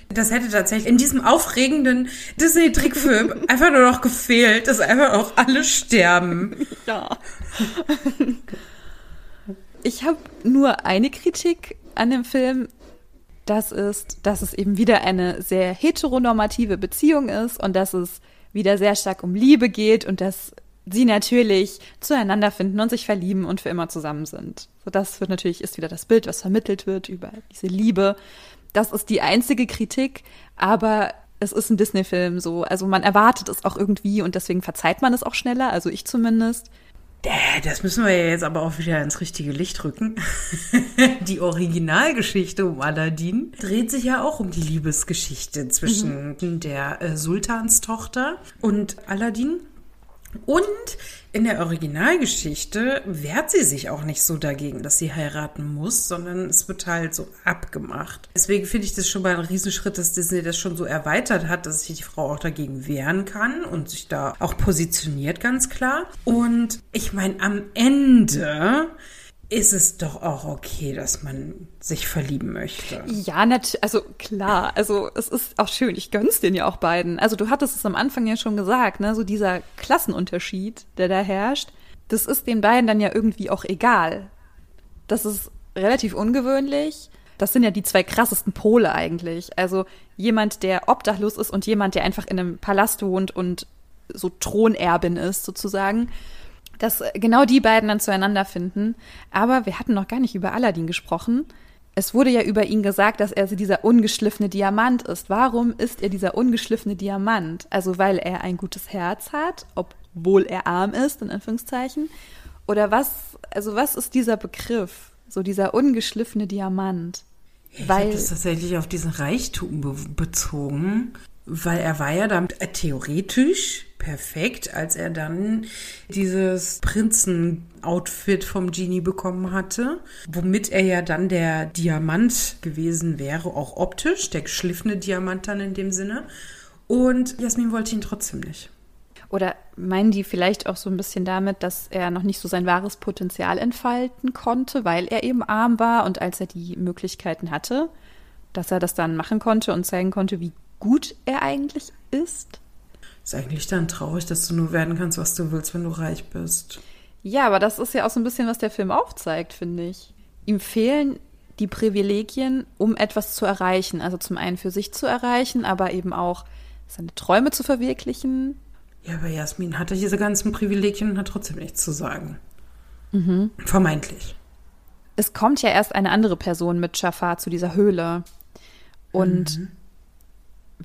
Das hätte tatsächlich in diesem aufregenden Disney-Trickfilm einfach nur noch gefehlt, dass einfach auch alle sterben. Ja. Ich habe nur eine Kritik an dem Film. Das ist, dass es eben wieder eine sehr heteronormative Beziehung ist und dass es wieder sehr stark um Liebe geht und dass sie natürlich zueinander finden und sich verlieben und für immer zusammen sind. So das wird natürlich ist wieder das Bild, was vermittelt wird über diese Liebe. Das ist die einzige Kritik, aber es ist ein Disney-Film so. Also man erwartet es auch irgendwie und deswegen verzeiht man es auch schneller, also ich zumindest. Das müssen wir ja jetzt aber auch wieder ins richtige Licht rücken. Die Originalgeschichte um Aladdin dreht sich ja auch um die Liebesgeschichte zwischen der äh, Sultanstochter und Aladdin. Und in der Originalgeschichte wehrt sie sich auch nicht so dagegen, dass sie heiraten muss, sondern es wird halt so abgemacht. Deswegen finde ich das schon mal ein Riesenschritt, dass Disney das schon so erweitert hat, dass sich die Frau auch dagegen wehren kann und sich da auch positioniert, ganz klar. Und ich meine, am Ende ist es doch auch okay, dass man sich verlieben möchte. Ja, natürlich, also klar, also es ist auch schön, ich gönn's den ja auch beiden. Also du hattest es am Anfang ja schon gesagt, ne, so dieser Klassenunterschied, der da herrscht, das ist den beiden dann ja irgendwie auch egal. Das ist relativ ungewöhnlich. Das sind ja die zwei krassesten Pole eigentlich. Also jemand, der obdachlos ist und jemand, der einfach in einem Palast wohnt und so Thronerbin ist sozusagen dass genau die beiden dann zueinander finden. Aber wir hatten noch gar nicht über Aladdin gesprochen. Es wurde ja über ihn gesagt, dass er dieser ungeschliffene Diamant ist. Warum ist er dieser ungeschliffene Diamant? Also weil er ein gutes Herz hat, obwohl er arm ist, in Anführungszeichen. Oder was, also was ist dieser Begriff? So dieser ungeschliffene Diamant. Ich Weil- das tatsächlich auf diesen Reichtum be bezogen, weil er war ja dann äh, theoretisch perfekt, als er dann dieses Prinzen-Outfit vom Genie bekommen hatte, womit er ja dann der Diamant gewesen wäre, auch optisch, der geschliffene Diamant dann in dem Sinne. Und Jasmin wollte ihn trotzdem nicht. Oder meinen die vielleicht auch so ein bisschen damit, dass er noch nicht so sein wahres Potenzial entfalten konnte, weil er eben arm war und als er die Möglichkeiten hatte, dass er das dann machen konnte und zeigen konnte, wie gut er eigentlich ist? Ist eigentlich dann traurig, dass du nur werden kannst, was du willst, wenn du reich bist. Ja, aber das ist ja auch so ein bisschen, was der Film aufzeigt, finde ich. Ihm fehlen die Privilegien, um etwas zu erreichen. Also zum einen für sich zu erreichen, aber eben auch seine Träume zu verwirklichen. Ja, aber Jasmin hatte diese ganzen Privilegien und hat trotzdem nichts zu sagen. Vermeintlich. es kommt ja erst eine andere Person mit Jafar zu dieser Höhle und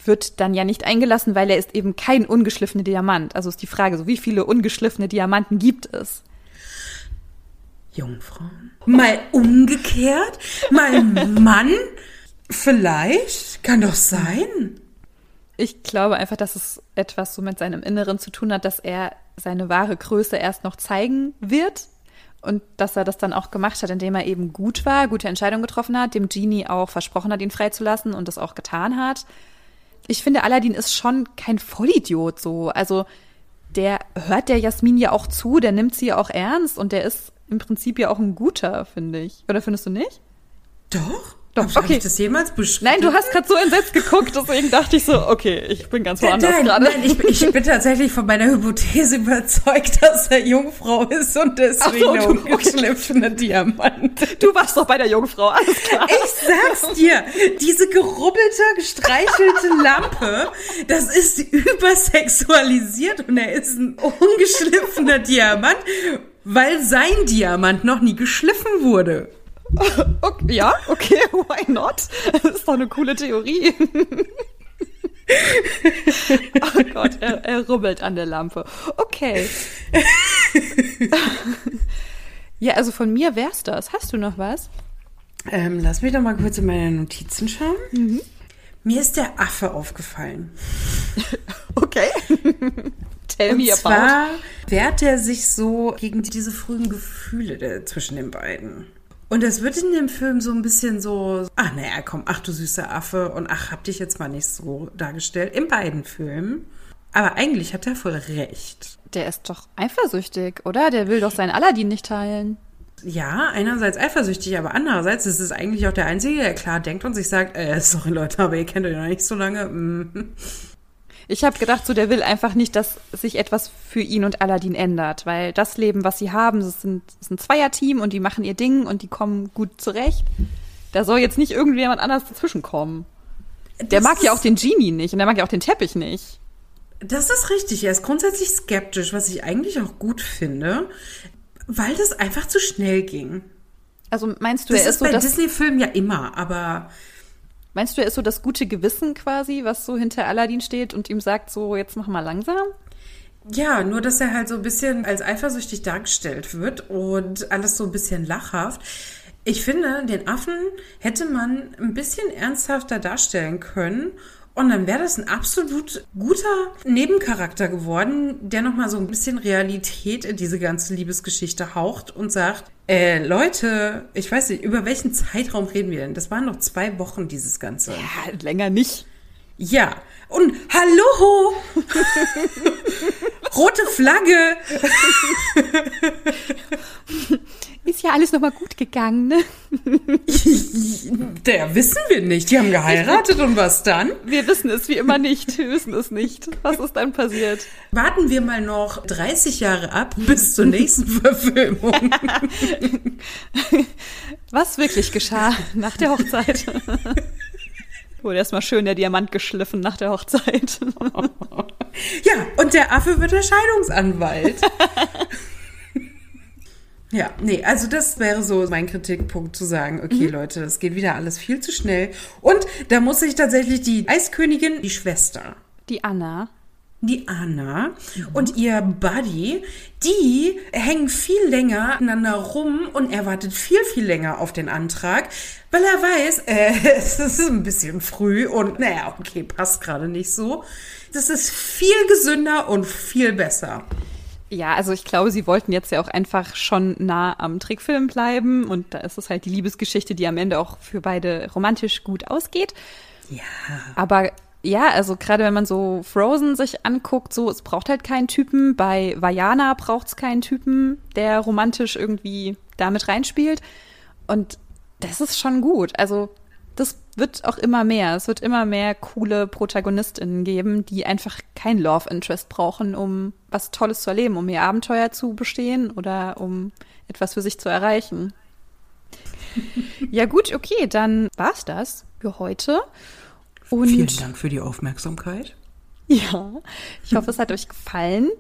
wird dann ja nicht eingelassen, weil er ist eben kein ungeschliffener Diamant. Also ist die Frage, so wie viele ungeschliffene Diamanten gibt es? Jungfrauen? Mal umgekehrt? Mal Mann? Vielleicht? Kann doch sein. Ich glaube einfach, dass es etwas so mit seinem Inneren zu tun hat, dass er seine wahre Größe erst noch zeigen wird und dass er das dann auch gemacht hat, indem er eben gut war, gute Entscheidungen getroffen hat, dem Genie auch versprochen hat, ihn freizulassen und das auch getan hat. Ich finde, Aladdin ist schon kein Vollidiot so. Also der hört der Jasmin ja auch zu, der nimmt sie ja auch ernst und der ist im Prinzip ja auch ein guter, finde ich. Oder findest du nicht? Doch? Doch, okay. ich das jemals beschrieben? Nein, du hast gerade so entsetzt geguckt, deswegen dachte ich so, okay, ich bin ganz woanders gerade. nein ich, bin- ich bin tatsächlich von meiner Hypothese überzeugt, dass er Jungfrau ist und deswegen so, der du- okay. ungeschliffene Diamant. Du warst doch bei der Jungfrau, alles klar. Ich sag's dir, diese gerubbelte, gestreichelte Lampe, das ist übersexualisiert und er ist ein ungeschliffener Diamant, weil sein Diamant noch nie geschliffen wurde. Okay, ja, okay, why not? Das ist doch eine coole Theorie. oh Gott, er, er rubbelt an der Lampe. Okay. ja, also von mir wär's das. Hast du noch was? Ähm, lass mich doch mal kurz in meine Notizen schauen. Mir ist der Affe aufgefallen. Okay. Tell Und me zwar wehrt er sich so gegen diese frühen Gefühle der, zwischen den beiden. Und es wird in dem Film so ein bisschen so, ach naja, komm, ach du süßer Affe und ach, hab dich jetzt mal nicht so dargestellt. In beiden Filmen. Aber eigentlich hat er voll recht. Der ist doch eifersüchtig, oder? Der will doch seinen Aladdin nicht teilen. Ja, einerseits eifersüchtig, aber andererseits ist es eigentlich auch der Einzige, der klar denkt und sich sagt, äh, sorry Leute, aber ihr kennt euch noch nicht so lange. Mm. Ich habe gedacht, so der will einfach nicht, dass sich etwas für ihn und Aladdin ändert, weil das Leben, was sie haben, das sind das ist ein Zweierteam und die machen ihr Ding und die kommen gut zurecht. Da soll jetzt nicht irgendjemand anders dazwischenkommen. Der Das mag ja auch den Genie nicht und der mag ja auch den Teppich nicht. Das ist richtig. Er ist grundsätzlich skeptisch, was ich eigentlich auch gut finde, weil das einfach zu schnell ging. Also meinst du, Das er ist, ist so bei Disney-Filmen ja immer, aber meinst du, er ist so das gute Gewissen quasi, was so hinter Aladdin steht und ihm sagt so, jetzt mach mal langsam? ja, nur dass er halt so ein bisschen als eifersüchtig dargestellt wird und alles so ein bisschen lachhaft. Ich finde, den Affen hätte man ein bisschen ernsthafter darstellen können. Und dann wäre das ein absolut guter Nebencharakter geworden, der nochmal so ein bisschen Realität in diese ganze Liebesgeschichte haucht und sagt, äh, Leute, ich weiß nicht, über welchen Zeitraum reden wir denn? Das waren noch zwei Wochen, dieses Ganze. Ja, länger nicht. Ja. Und hallo! Rote Flagge! Ist ja alles nochmal gut gegangen, ne? Der wissen wir nicht. Die haben geheiratet und was dann? Wir wissen es wie immer nicht. Wir wissen es nicht. Was ist dann passiert? Warten wir mal noch 30 Jahre ab bis zur nächsten Verfilmung. Was wirklich geschah nach der Hochzeit? Wurde erstmal schön der Diamant geschliffen nach der Hochzeit. Ja, und der Affe wird der Scheidungsanwalt. Ja, nee, also das wäre so mein Kritikpunkt zu sagen, okay Leute, das geht wieder alles viel zu schnell. Und da muss sich tatsächlich die Eiskönigin, die Schwester, Die Anna. Die Anna und ihr Buddy, die hängen viel länger aneinander rum und er wartet viel, viel länger auf den Antrag, weil er weiß, äh, es ist ein bisschen früh und naja, okay, passt gerade nicht so. Das ist viel gesünder und viel besser. Ja, also ich glaube, sie wollten jetzt ja auch einfach schon nah am Trickfilm bleiben und da ist es halt die Liebesgeschichte, die am Ende auch für beide romantisch gut ausgeht. Ja. Aber ja, also gerade wenn man so Frozen sich anguckt, so es braucht halt keinen Typen. Bei Vajana braucht es keinen Typen, der romantisch irgendwie damit reinspielt. Und das ist schon gut. Also das wird auch immer mehr. Es wird immer mehr coole ProtagonistInnen geben, die einfach kein Love Interest brauchen, um was Tolles zu erleben, um ihr Abenteuer zu bestehen oder um etwas für sich zu erreichen. ja gut, okay, dann war's das für heute. Und Vielen Dank für die Aufmerksamkeit. ja, ich hoffe, es hat euch gefallen.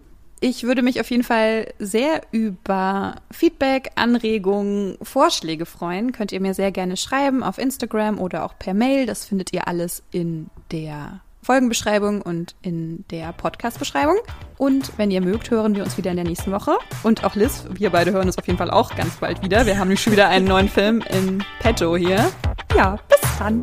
Ich würde mich auf jeden Fall sehr über Feedback, Anregungen, Vorschläge freuen. Könnt ihr mir sehr gerne schreiben auf Instagram oder auch per Mail. Das findet ihr alles in der Folgenbeschreibung und in der Podcast-Beschreibung. Und wenn ihr mögt, hören wir uns wieder in der nächsten Woche. Und auch Liz, wir beide hören uns auf jeden Fall auch ganz bald wieder. Wir haben nämlich schon wieder einen neuen Film in petto hier. Ja, bis dann.